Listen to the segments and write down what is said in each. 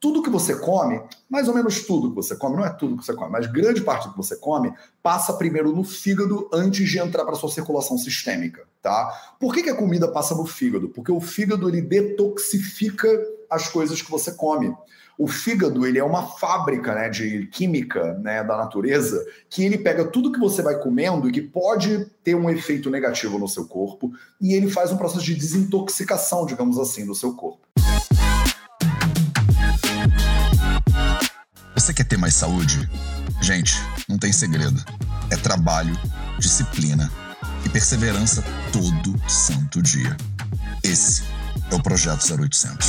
tudo que você come, mais ou menos tudo que você come, não é tudo que você come, mas grande parte do que você come passa primeiro no fígado antes de entrar para sua circulação sistêmica, tá? Por que, que a comida passa no fígado? Porque o fígado ele detoxifica as coisas que você come. O fígado ele é uma fábrica né, de química né, da natureza que ele pega tudo que você vai comendo e que pode ter um efeito negativo no seu corpo e ele faz um processo de desintoxicação, digamos assim, do seu corpo. Você quer ter mais saúde? Gente, não tem segredo. É trabalho, disciplina e perseverança todo santo dia. Esse é o Projeto 0800.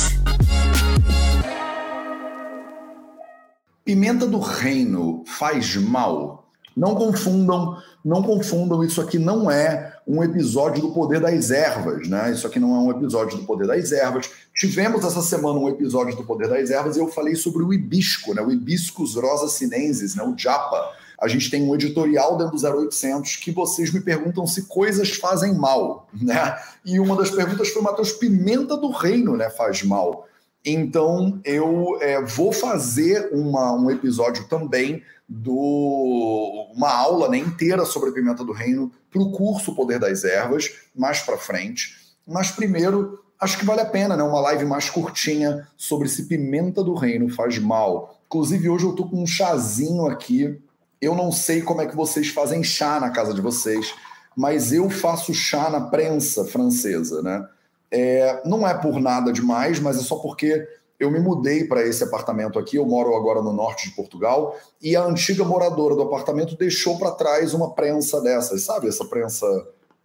Pimenta do reino faz mal? Não confundam, não confundam, isso aqui não é um episódio do Poder das Ervas, né? Isso aqui não é um episódio do Poder das Ervas. Tivemos essa semana um episódio do Poder das Ervas e eu falei sobre o hibisco, né? O hibiscus rosa sinensis, né? O japa. A gente tem um editorial dentro do 0800 que vocês me perguntam se coisas fazem mal, né? E uma das perguntas foi, Matheus, pimenta do reino, né? Faz mal. Então eu é, vou fazer uma, um episódio também do uma aula né, inteira sobre pimenta do reino para o curso Poder das Ervas mais para frente. Mas primeiro acho que vale a pena, né? Uma live mais curtinha sobre se pimenta do reino faz mal. Inclusive hoje eu tô com um chazinho aqui. Eu não sei como é que vocês fazem chá na casa de vocês, mas eu faço chá na prensa francesa, né? É, não é por nada demais, mas é só porque eu me mudei para esse apartamento aqui. Eu moro agora no norte de Portugal e a antiga moradora do apartamento deixou para trás uma prensa dessas, sabe? Essa prensa,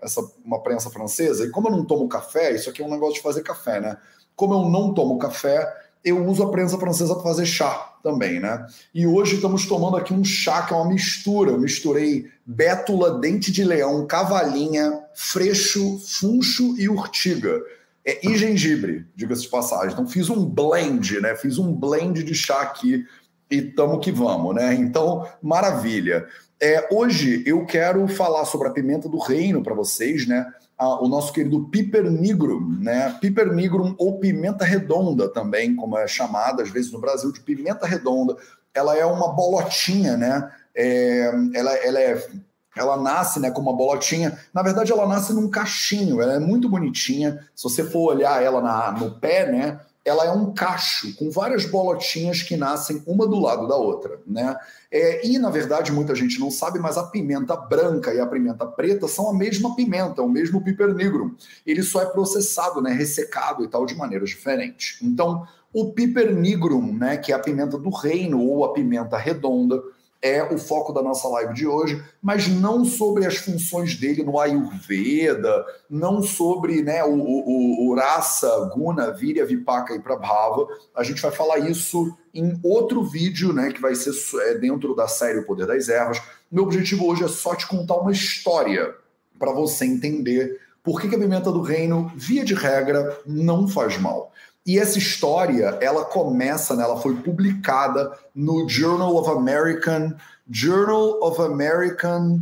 essa uma prensa francesa. E como eu não tomo café, isso aqui é um negócio de fazer café, né? Como eu não tomo café, eu uso a prensa francesa para fazer chá também, né? E hoje estamos tomando aqui um chá que é uma mistura. Eu misturei bétula, dente de leão, cavalinha, freixo, funcho e urtiga. É, e gengibre, diga-se de passagem. Então fiz um blend, né? Fiz um blend de chá aqui e tamo que vamos, né? Então, maravilha. É, hoje eu quero falar sobre a pimenta do reino para vocês, né? Ah, o nosso querido Piper nigrum, né? Piper nigrum ou pimenta redonda também, como é chamada às vezes no Brasil de pimenta redonda. Ela é uma bolotinha, né? É, ela, ela é ela nasce né, com uma bolotinha. Na verdade, ela nasce num cachinho, ela é muito bonitinha. Se você for olhar ela na, no pé, né, ela é um cacho com várias bolotinhas que nascem uma do lado da outra. Né? É, e, na verdade, muita gente não sabe, mas a pimenta branca e a pimenta preta são a mesma pimenta, o mesmo piper nigrum. Ele só é processado, né, ressecado e tal, de maneiras diferentes. Então, o piper nigrum, né, que é a pimenta do reino ou a pimenta redonda, é o foco da nossa live de hoje, mas não sobre as funções dele no Ayurveda, não sobre né, o, o, o Guna, Virya, Vipaka e Prabhava. A gente vai falar isso em outro vídeo, né, que vai ser é, dentro da série O Poder das Ervas. Meu objetivo hoje é só te contar uma história para você entender por que, que a pimenta do reino, via de regra, não faz mal. E essa história, ela começa, né, ela foi publicada no Journal of American Journal of American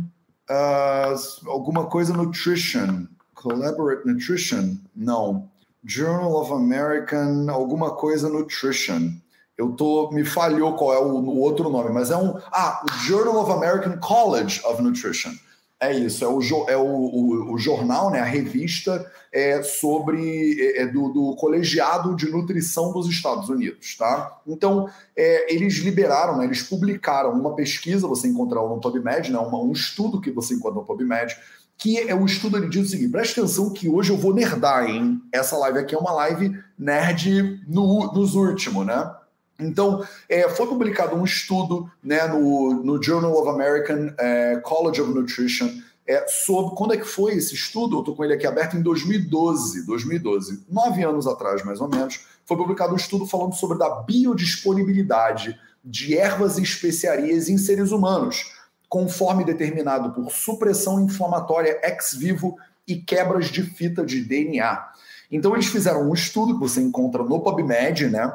uh, alguma coisa nutrition, collaborate nutrition, não, Journal of American alguma coisa nutrition. Eu tô me falhou qual é o, o outro nome, mas é um ah, o Journal of American College of Nutrition. É isso, é o, é o, o, o jornal, né, a revista é, sobre é, é, do, do, colegiado de nutrição dos Estados Unidos, tá? Então é, eles liberaram, né, eles publicaram uma pesquisa, você encontrará no PubMed, né, uma, um estudo que você encontra no PubMed, que é o estudo ele diz o seguinte: presta atenção que hoje eu vou nerdar, hein? Essa live aqui é uma live nerd no, nos últimos, né? Então, é, foi publicado um estudo né, no, no Journal of American é, College of Nutrition é, sobre quando é que foi esse estudo. Eu estou com ele aqui aberto em 2012, 2012, nove anos atrás, mais ou menos. Foi publicado um estudo falando sobre a biodisponibilidade de ervas e especiarias em seres humanos, conforme determinado por supressão inflamatória ex vivo e quebras de fita de DNA. Então, eles fizeram um estudo que você encontra no PubMed, né?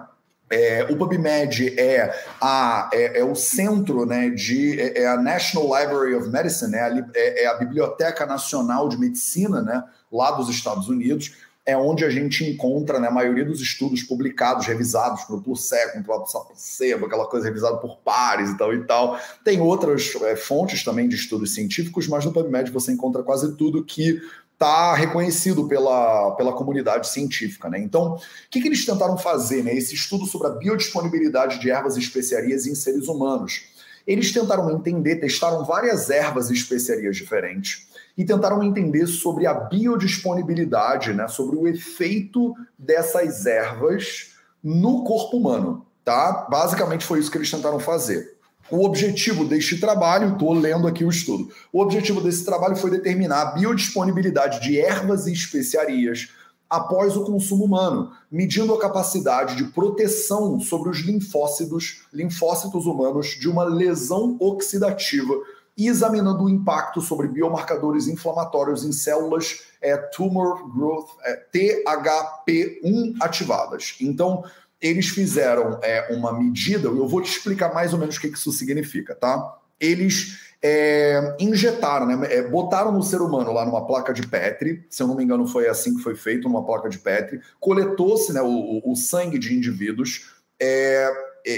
É, o PubMed é, a, é, é, o centro né, de. É, é, a National Library of Medicine, é a, é, a Biblioteca Nacional de Medicina né, lá dos Estados Unidos. é onde a gente encontra né, a maioria dos estudos publicados, revisados pelo Plussec, com o Sapacebo, aquela coisa revisada por pares e tal e tal. Tem outras é, fontes também de estudos científicos, mas no PubMed você encontra quase tudo que está reconhecido pela, pela comunidade científica. Né? Então, o que, que eles tentaram fazer? Né? Esse estudo sobre a biodisponibilidade de ervas e especiarias em seres humanos. Eles tentaram entender, testaram várias ervas e especiarias diferentes e tentaram entender sobre a biodisponibilidade, né, sobre o efeito dessas ervas no corpo humano, tá? Basicamente foi isso que eles tentaram fazer. O objetivo deste trabalho, estou lendo aqui o estudo, o objetivo desse trabalho foi determinar a biodisponibilidade de ervas e especiarias após o consumo humano, medindo a capacidade de proteção sobre os linfócitos, linfócitos humanos de uma lesão oxidativa e examinando o impacto sobre biomarcadores inflamatórios em células é, Tumor Growth é, THP1 ativadas. Então, eles fizeram é, uma medida, eu vou te explicar mais ou menos o que isso significa, tá? Eles é, injetaram, né, é, botaram no ser humano lá numa placa de Petri, se eu não me engano foi assim que foi feito, numa placa de Petri, coletou-se né, o, o, sangue de indivíduos, é,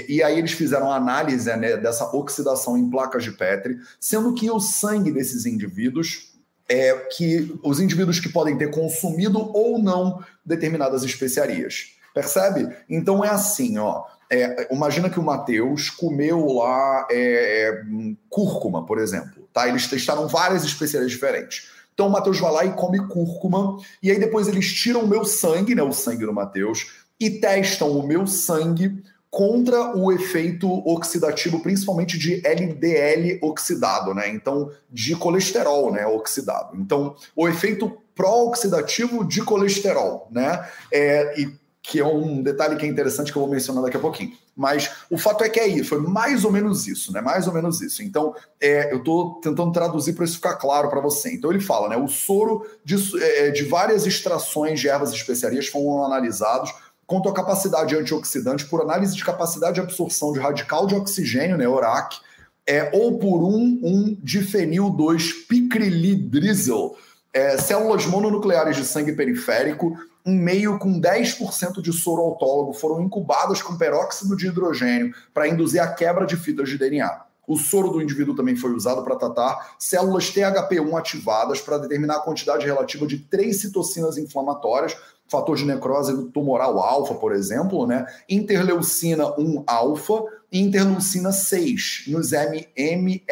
e aí eles fizeram análise né, dessa oxidação em placas de Petri, sendo que o sangue desses indivíduos é que os indivíduos que podem ter consumido ou não determinadas especiarias. Percebe? Então é assim, ó. É, imagina que o Matheus comeu lá é, cúrcuma, por exemplo. Tá? Eles testaram várias especiarias diferentes. Então o Matheus vai lá e come cúrcuma, e aí depois eles tiram o meu sangue, né, o sangue do Matheus, e testam o meu sangue contra o efeito oxidativo, principalmente de LDL oxidado, né? Então, de colesterol, né, oxidado. Então, o efeito pró-oxidativo de colesterol, né? É, e que é um detalhe que é interessante que eu vou mencionar daqui a pouquinho. Mas o fato é que é isso, foi mais ou menos isso, né? Mais ou menos isso. Então, é, eu estou tentando traduzir para isso ficar claro para você. Então, ele fala, né? O soro de, é, de várias extrações de ervas e especiarias foram analisados quanto à capacidade antioxidante por análise de capacidade de absorção de radical de oxigênio, né? ORAC, é, ou por um, um difenil 2 picrilidrizel, é, células mononucleares de sangue periférico em meio com 10% de soro autólogo foram incubadas com peróxido de hidrogênio para induzir a quebra de fitas de DNA. O soro do indivíduo também foi usado para tratar células THP1 ativadas para determinar a quantidade relativa de três citocinas inflamatórias, fator de necrose tumoral alfa, por exemplo, né? interleucina 1 alfa e interleucina 6 nos mRNAs.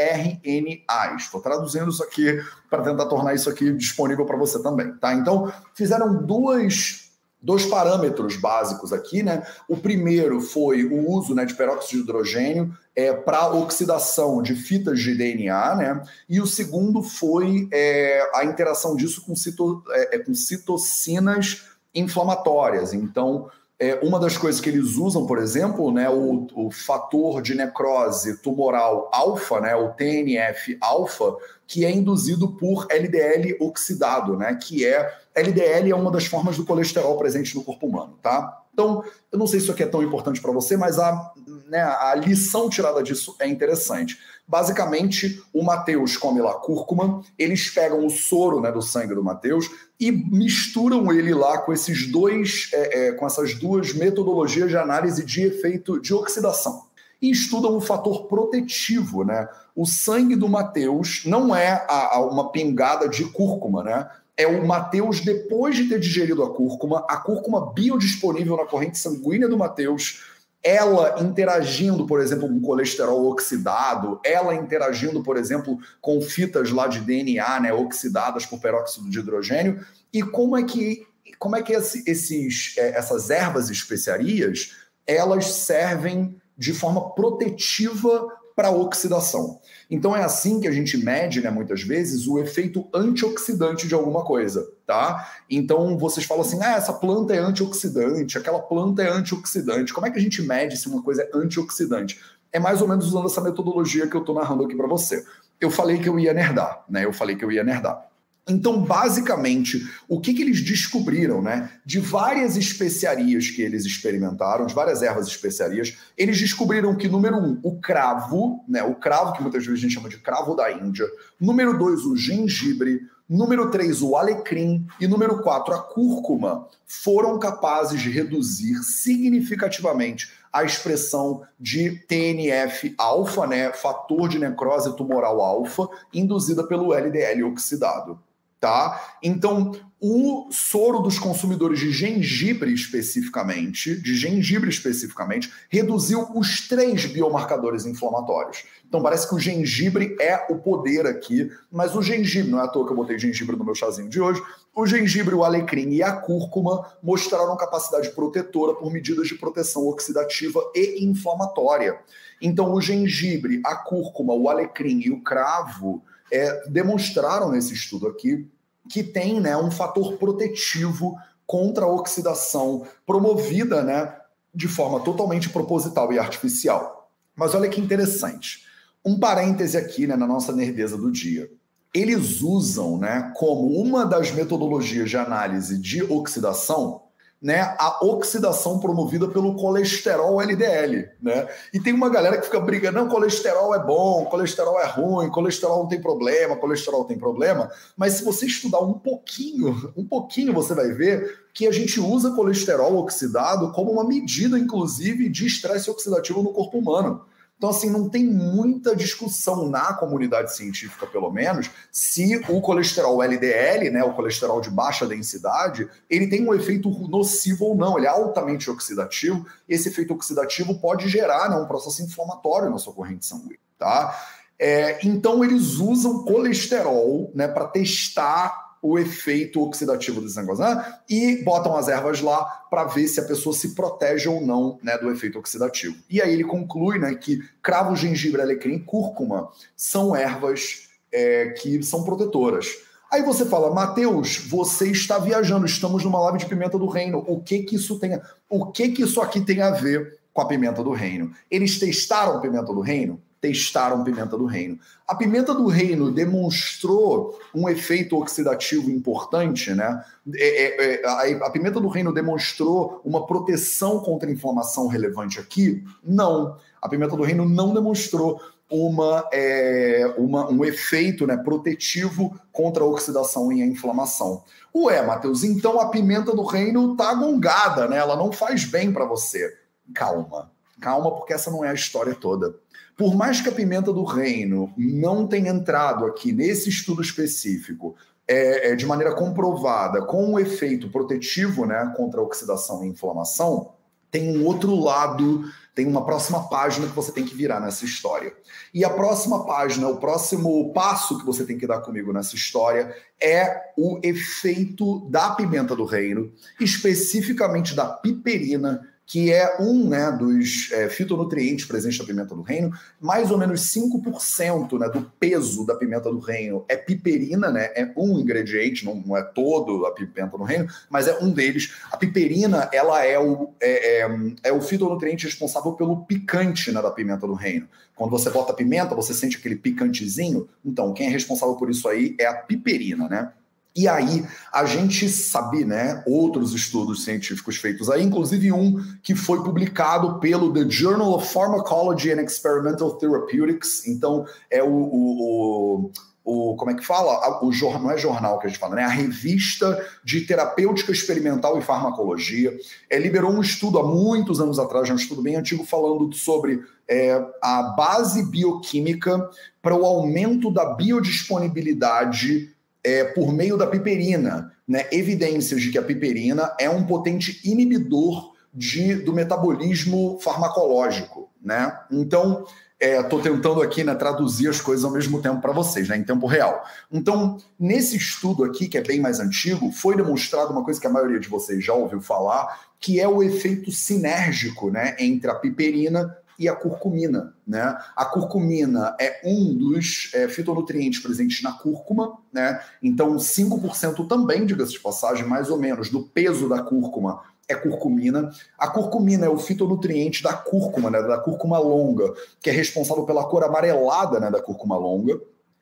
Estou traduzindo isso aqui para tentar tornar isso aqui disponível para você também, tá? Então, fizeram duas dois parâmetros básicos aqui, né? O primeiro foi o uso né, de peróxido de hidrogênio é, para oxidação de fitas de DNA, né? E o segundo foi é, a interação disso com, cito, é, é com citocinas inflamatórias. Então, é, uma das coisas que eles usam, por exemplo, né, o, o fator de necrose tumoral alfa, né, o TNF-alfa, que é induzido por LDL oxidado, né, que é LDL é uma das formas do colesterol presente no corpo humano, tá? Então, eu não sei se isso aqui é tão importante para você, mas a, né, a lição tirada disso é interessante. Basicamente, o Mateus come lá cúrcuma, eles pegam o soro né, do sangue do Mateus e misturam ele lá com esses dois, é, é, com essas duas metodologias de análise de efeito de oxidação. E estudam o fator protetivo, né? O sangue do Mateus não é a, a uma pingada de cúrcuma, né? é o Mateus depois de ter digerido a cúrcuma, a cúrcuma biodisponível na corrente sanguínea do Mateus, ela interagindo, por exemplo, com colesterol oxidado, ela interagindo, por exemplo, com fitas lá de DNA, né, oxidadas por peróxido de hidrogênio, e como é que como é que esses, é, essas ervas especiarias elas servem de forma protetiva para oxidação. Então é assim que a gente mede, né, muitas vezes, o efeito antioxidante de alguma coisa, tá? Então vocês falam assim, ah, essa planta é antioxidante, aquela planta é antioxidante. Como é que a gente mede se uma coisa é antioxidante? É mais ou menos usando essa metodologia que eu estou narrando aqui para você. Eu falei que eu ia nerdar, né? Eu falei que eu ia nerdar. Então, basicamente, o que, que eles descobriram, né? De várias especiarias que eles experimentaram, de várias ervas especiarias, eles descobriram que, número um, o cravo, né? O cravo, que muitas vezes a gente chama de cravo da Índia. Número dois, o gengibre. Número 3, o alecrim. E número 4, a cúrcuma, foram capazes de reduzir significativamente a expressão de TNF-alfa, né, fator de necrose tumoral alfa, induzida pelo LDL oxidado tá? Então, o soro dos consumidores de gengibre especificamente, de gengibre especificamente, reduziu os três biomarcadores inflamatórios. Então parece que o gengibre é o poder aqui, mas o gengibre, não é à toa que eu botei gengibre no meu chazinho de hoje, o gengibre, o alecrim e a cúrcuma mostraram capacidade protetora por medidas de proteção oxidativa e inflamatória. Então o gengibre, a cúrcuma, o alecrim e o cravo é, demonstraram nesse estudo aqui que tem né, um fator protetivo contra a oxidação promovida né, de forma totalmente proposital e artificial. Mas olha que interessante. Um parêntese aqui né, na nossa nerdeza do dia. Eles usam né, como uma das metodologias de análise de oxidação né, a oxidação promovida pelo colesterol LDL, né? E tem uma galera que fica brigando, não, colesterol é bom, colesterol é ruim, colesterol não tem problema, colesterol tem problema, mas se você estudar um pouquinho, um pouquinho você vai ver que a gente usa colesterol oxidado como uma medida, inclusive, de estresse oxidativo no corpo humano. Então, assim, não tem muita discussão na comunidade científica, pelo menos, se o colesterol LDL, né, o colesterol de baixa densidade, ele tem um efeito nocivo ou não. Ele é altamente oxidativo. Esse efeito oxidativo pode gerar né, um processo inflamatório na sua corrente sanguínea, tá? É, então, eles usam colesterol né, para testar o efeito oxidativo desse negócio, né? e botam as ervas lá para ver se a pessoa se protege ou não né, do efeito oxidativo. E aí ele conclui né, que cravo, gengibre, alecrim e cúrcuma são ervas é, que são protetoras. Aí você fala, Mateus, você está viajando, estamos numa live de pimenta do reino. O que que isso tem? A... O que que isso aqui tem a ver com a pimenta do reino? Eles testaram a pimenta do reino? Testaram pimenta do reino. A pimenta do reino demonstrou um efeito oxidativo importante, né? É, é, é a, a, pimenta do reino demonstrou uma proteção contra inflamação relevante aqui? Não. A pimenta do reino não demonstrou uma, é, uma, um efeito né, protetivo contra a oxidação e a inflamação. Ué, Matheus, então a pimenta do reino tá gongada, né? Ela não faz bem para você. Calma, calma, porque essa não é a história toda. Por mais que a pimenta do reino não tenha entrado aqui nesse estudo específico é, é, de maneira comprovada com um efeito protetivo né, contra a oxidação e inflamação, tem um outro lado, tem uma próxima página que você tem que virar nessa história. E a próxima página, o próximo passo que você tem que dar comigo nessa história é o efeito da pimenta do reino, especificamente da piperina que é um né, dos é, fitonutrientes presentes na pimenta do reino. Mais ou menos 5% né, do peso da pimenta do reino é piperina, né, é um ingrediente, não, não, é todo a pimenta do reino, mas é um deles. A piperina ela é o, é, é, é o fitonutriente responsável pelo picante né, da pimenta do reino. Quando você bota pimenta, você sente aquele picantezinho. Então, quem é responsável por isso aí é a piperina, né? E aí a gente sabe, né, outros estudos científicos feitos aí, inclusive um que foi publicado pelo The Journal of Pharmacology and Experimental Therapeutics. Então é o, o, o, o como é que fala? O jornal não é jornal que a gente fala, né? A revista de terapêutica experimental e farmacologia é, liberou um estudo há muitos anos atrás, um estudo bem antigo falando sobre é, a base bioquímica para o aumento da biodisponibilidade é, por meio da piperina, né, evidências de que a piperina é um potente inibidor de, do metabolismo farmacológico. Né? Então, estou é, tentando aqui né, traduzir as coisas ao mesmo tempo para vocês, né, em tempo real. Então, nesse estudo aqui, que é bem mais antigo, foi demonstrado uma coisa que a maioria de vocês já ouviu falar, que é o efeito sinérgico né, entre a piperina e a curcumina. Né? A curcumina é um dos é, fitonutrientes presentes na cúrcuma, né? então 5% também, diga-se de passagem, mais ou menos, do peso da cúrcuma é curcumina. A curcumina é o fitonutriente da cúrcuma, né, da cúrcuma longa, que é responsável pela cor amarelada né, da cúrcuma longa.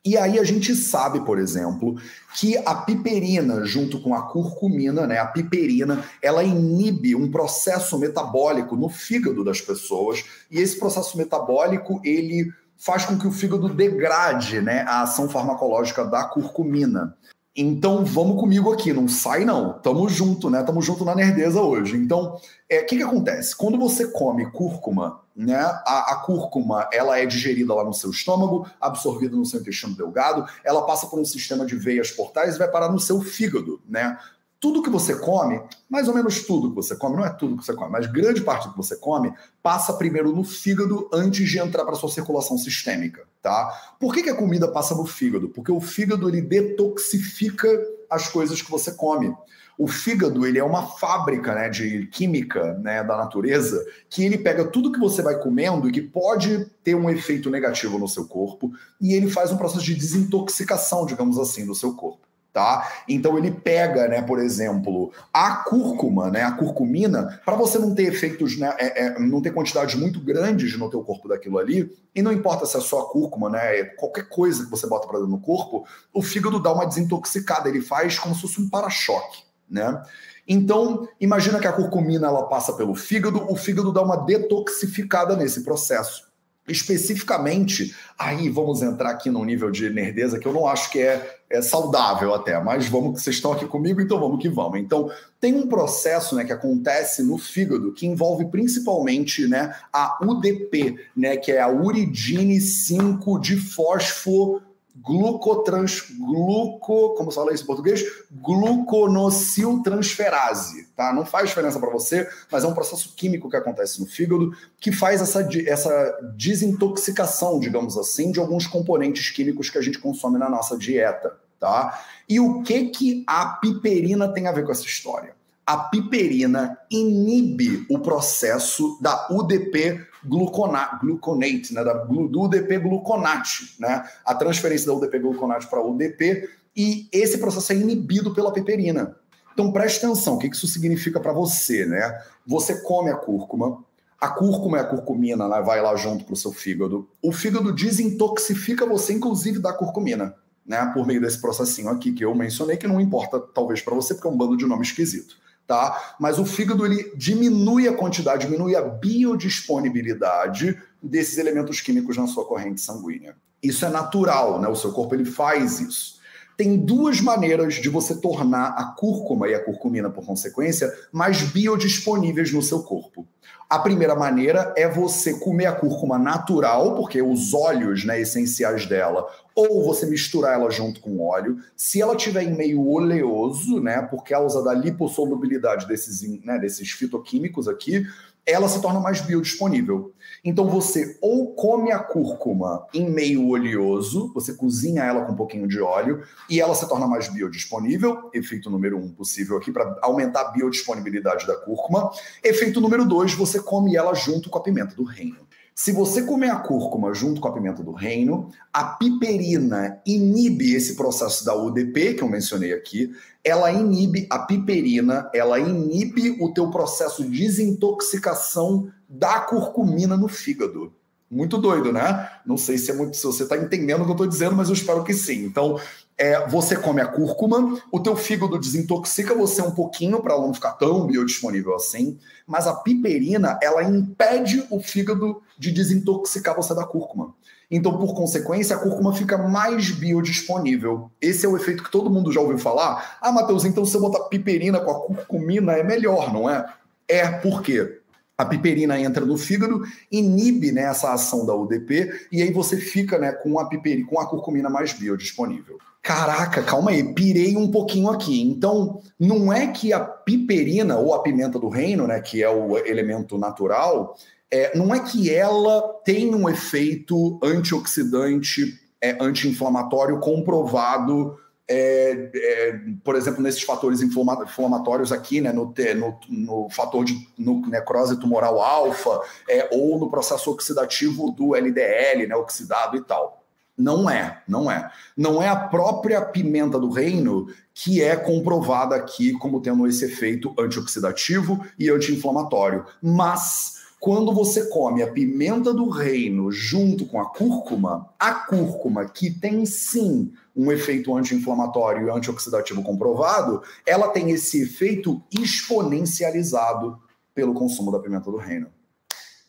E aí a gente sabe, por exemplo, que a piperina, junto com a curcumina, né, a piperina, ela inibe um processo metabólico no fígado das pessoas, e esse processo metabólico, ele faz com que o fígado degrade, né, a ação farmacológica da curcumina. Então vamos comigo aqui, não sai não. Tamo junto, né? Tamo junto na nerdeza hoje. Então, o é, que, que acontece? Quando você come cúrcuma, né? A, a, cúrcuma ela é digerida lá no seu estômago, absorvida no seu intestino delgado, ela passa por um sistema de veias portais e vai parar no seu fígado, né? tudo que você come, mais ou menos tudo que você come, não é tudo que você come, mas grande parte do que você come passa primeiro no fígado antes de entrar para sua circulação sistêmica, tá? Por que, que a comida passa no fígado? Porque o fígado ele detoxifica as coisas que você come. O fígado ele é uma fábrica né, de química né, da natureza que ele pega tudo que você vai comendo e que pode ter um efeito negativo no seu corpo e ele faz um processo de desintoxicação, digamos assim, do seu corpo tá? Então ele pega, né, por exemplo, a cúrcuma, né, a curcumina, para você não ter efeitos, né, é, é, não ter quantidades muito grandes no teu corpo daquilo ali, e não importa se é só a cúrcuma, né, é qualquer coisa que você bota para dentro do corpo, o fígado dá uma desintoxicada, ele faz como se fosse um para-choque, né? Então, imagina que a curcumina ela passa pelo fígado, o fígado dá uma detoxificada nesse processo. Especificamente, aí vamos entrar aqui num nível de nerdeza que eu não acho que é, é saudável até, mas vamos que vocês estão aqui comigo, então vamos que vamos. Então, tem um processo né, que acontece no fígado que envolve principalmente né, a UDP, né, que é a uridine 5 de fósforo glucotrans, gluco, como se fala isso em português? Gluconossiltransferase, tá? Não faz diferença para você, mas é um processo químico que acontece no fígado que faz essa, essa desintoxicação, digamos assim, de alguns componentes químicos que a gente consome na nossa dieta, tá? E o que que a piperina tem a ver com essa história? A piperina inibe o processo da UDP gluconate, gluconate né, da, do UDP gluconate, né, a transferência da UDP gluconate para UDP, e esse processo é inibido pela piperina. Então preste atenção, o que isso significa para você, né? Você come a cúrcuma, a cúrcuma é a curcumina, né, vai lá junto para o seu fígado. O fígado desintoxifica você, inclusive, da curcumina, né, por meio desse processinho aqui que eu mencionei, que não importa talvez para você, porque é um bando de nome esquisito tá? Mas o fígado ele diminui a quantidade, diminui a biodisponibilidade desses elementos químicos na sua corrente sanguínea. Isso é natural, né? O seu corpo ele faz isso. Tem duas maneiras de você tornar a cúrcuma e a curcumina, por consequência, mais biodisponíveis no seu corpo. A primeira maneira é você comer a cúrcuma natural, porque os óleos né, essenciais dela, ou você misturar ela junto com óleo. Se ela tiver em meio oleoso, né, por causa da lipossolubilidade desses, né, desses fitoquímicos aqui, ela se torna mais biodisponível. Então você ou come a cúrcuma em meio oleoso, você cozinha ela com um pouquinho de óleo e ela se torna mais biodisponível, efeito número um possível aqui para aumentar a biodisponibilidade da cúrcuma. Efeito número dois, você come ela junto com a pimenta do reino. Se você comer a cúrcuma junto com a pimenta do reino, a piperina inibe esse processo da UDP que eu mencionei aqui, ela inibe a piperina, ela inibe o teu processo de desintoxicação da curcumina no fígado. Muito doido, né? Não sei se é muito se você está entendendo o que eu estou dizendo, mas eu espero que sim. Então, é, você come a cúrcuma, o teu fígado desintoxica você um pouquinho para não ficar tão biodisponível assim, mas a piperina, ela impede o fígado de desintoxicar você da cúrcuma. Então, por consequência, a cúrcuma fica mais biodisponível. Esse é o efeito que todo mundo já ouviu falar. Ah, Matheus, então se eu botar piperina com a curcumina é melhor, não é? É, por quê? a piperina entra no fígado, inibe né, essa ação da UDP, e aí você fica né, com a piperina, com a curcumina mais biodisponível. Caraca, calma aí, pirei um pouquinho aqui. Então, não é que a piperina ou a pimenta do reino, né, que é o elemento natural, é, não é que ela tem um efeito antioxidante, é, anti-inflamatório comprovado é, é, por exemplo, nesses fatores inflamatórios aqui, né, no, no, no fator de no necrose tumoral alfa, é, ou no processo oxidativo do LDL, né, oxidado e tal. Não é, não é. Não é a própria pimenta do reino que é comprovada aqui como tendo esse efeito antioxidativo e anti-inflamatório. Mas quando você come a pimenta do reino junto com a cúrcuma, a cúrcuma, que tem sim um efeito anti-inflamatório e antioxidativo comprovado, ela tem esse efeito exponencializado pelo consumo da pimenta do reino.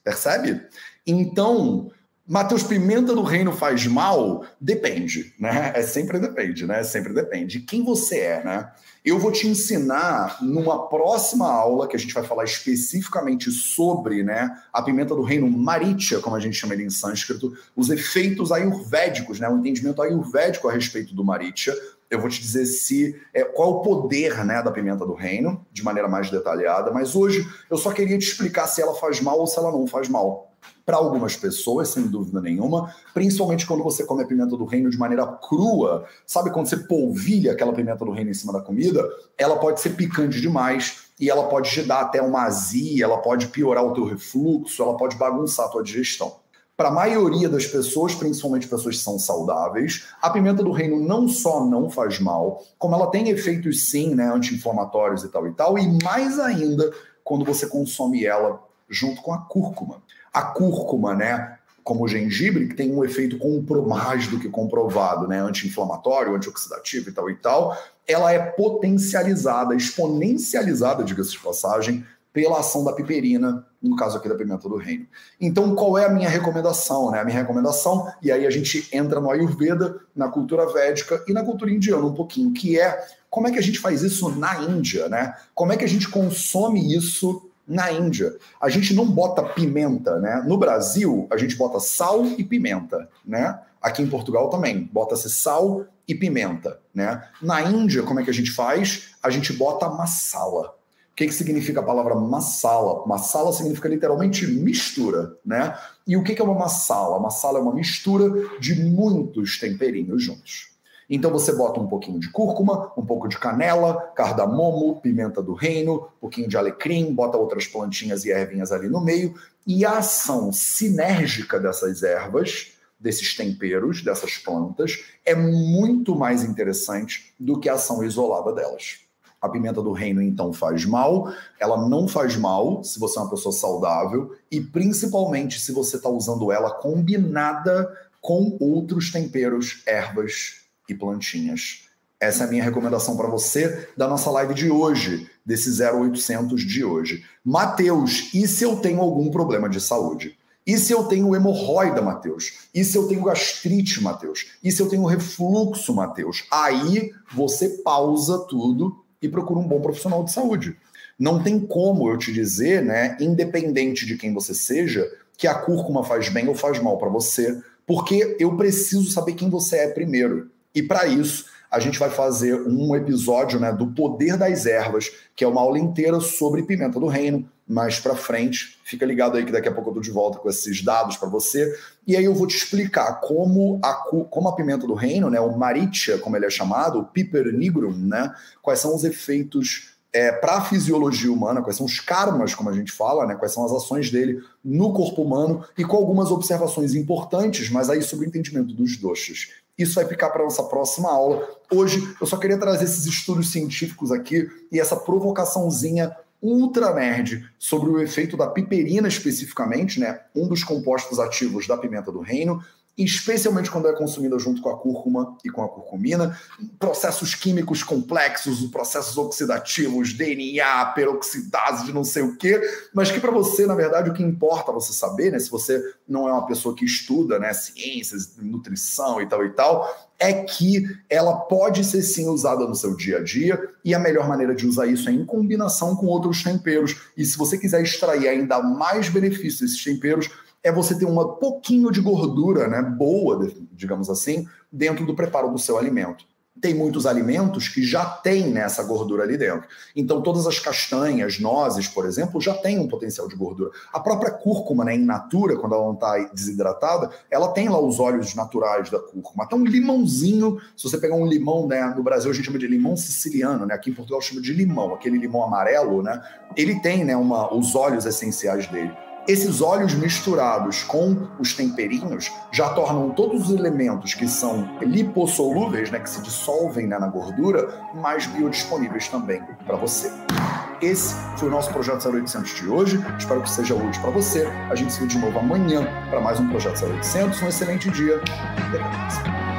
Percebe? Então, Matheus, pimenta do reino faz mal? Depende, né? É sempre depende, né? Sempre depende. Quem você é, né? Eu vou te ensinar numa próxima aula que a gente vai falar especificamente sobre, né, a pimenta do reino Maritya, como a gente chama ele em sânscrito, os efeitos ayurvédicos, né, o entendimento ayurvédico a respeito do Maritya. Eu vou te dizer se é, qual é o poder, né, da pimenta do reino, de maneira mais detalhada, mas hoje eu só queria te explicar se ela faz mal ou se ela não faz mal para algumas pessoas, sem dúvida nenhuma, principalmente quando você come a pimenta do reino de maneira crua. Sabe quando você polvilha aquela pimenta do reino em cima da comida? Ela pode ser picante demais e ela pode te dar até uma azia, ela pode piorar o teu refluxo, ela pode bagunçar a tua digestão. Para a maioria das pessoas, principalmente pessoas que são saudáveis, a pimenta do reino não só não faz mal, como ela tem efeitos sim, né, anti-inflamatórios e tal e tal, e mais ainda quando você consome ela junto com a cúrcuma. A cúrcuma, né, como o gengibre, que tem um efeito mais do que comprovado, né, anti-inflamatório, antioxidativo e tal e tal, ela é potencializada, exponencializada, diga-se de passagem, pela ação da piperina, no caso aqui da pimenta do reino. Então, qual é a minha recomendação? Né? A minha recomendação, e aí a gente entra no Ayurveda, na cultura védica e na cultura indiana um pouquinho, que é como é que a gente faz isso na Índia, né? Como é que a gente consome isso na Índia. A gente não bota pimenta, né? No Brasil, a gente bota sal e pimenta, né? Aqui em Portugal também, bota-se sal e pimenta, né? Na Índia, como é que a gente faz? A gente bota masala. O que, que significa a palavra masala? Masala significa literalmente mistura, né? E o que, que é uma masala? Masala é uma mistura de muitos temperinhos juntos. Então você bota um pouquinho de cúrcuma, um pouco de canela, cardamomo, pimenta do reino, um pouquinho de alecrim, bota outras plantinhas e ervinhas ali no meio, e a ação sinérgica dessas ervas, desses temperos, dessas plantas, é muito mais interessante do que a ação isolada delas. A pimenta do reino, então, faz mal. Ela não faz mal se você é uma pessoa saudável e, principalmente, se você está usando ela combinada com outros temperos, ervas e plantinhas. Essa é a minha recomendação para você da nossa live de hoje, desse 0800 de hoje. Mateus, e se eu tenho algum problema de saúde? E se eu tenho hemorroida, Mateus? E se eu tenho gastrite, Mateus? E se eu tenho refluxo, Mateus? Aí você pausa tudo e procura um bom profissional de saúde. Não tem como eu te dizer, né, independente de quem você seja, que a cúrcuma faz bem ou faz mal para você, porque eu preciso saber quem você é primeiro. E para isso, a gente vai fazer um episódio né, do Poder das Ervas, que é uma aula inteira sobre pimenta do reino. Mais para frente, fica ligado aí que daqui a pouco eu tô de volta com esses dados para você. E aí eu vou te explicar como a, como a pimenta do reino, né, o Maritia, como ele é chamado, o Piper nigrum, né, quais são os efeitos é, para a fisiologia humana, quais são os karmas, como a gente fala, né, quais são as ações dele no corpo humano e com algumas observações importantes, mas aí sobre o entendimento dos doshas. Isso vai ficar para nossa próxima aula. Hoje eu só queria trazer esses estudos científicos aqui e essa provocaçãozinha ultra nerd sobre o efeito da piperina especificamente, né? Um dos compostos ativos da pimenta do reino, especialmente quando é consumida junto com a cúrcuma e com a curcumina, processos químicos complexos, processos oxidativos, DNA, peroxidase de não sei o quê, mas que para você, na verdade, o que importa você saber, né, se você não é uma pessoa que estuda, né, ciências, nutrição e tal e tal, é que ela pode ser sim usada no seu dia a dia. E a melhor maneira de usar isso é em combinação com outros temperos. E se você quiser extrair ainda mais benefícios desses temperos, é você ter um pouquinho de gordura, né, boa, digamos assim, dentro do preparo do seu alimento. Tem muitos alimentos que já têm nessa gordura ali dentro. Então, todas as castanhas, nozes, por exemplo, já têm um potencial de gordura. A própria cúrcuma, né, in natura, quando ela não está desidratada, ela tem lá os óleos naturais da cúrcuma. Então, um limãozinho, se você pegar um limão, né, no Brasil a gente chama de limão siciliano, né, aqui em Portugal chama de limão, aquele limão amarelo, né, ele tem né, uma, os óleos essenciais dele. Esses óleos misturados com os temperinhos já tornam todos os elementos que são lipossolúveis, né, que se dissolvem né, na gordura, mais biodisponíveis também para você. Esse foi o nosso Projeto 0800 de hoje. Espero que seja útil para você. A gente se vê de novo amanhã para mais um Projeto 0800. Um excelente dia. Até mais.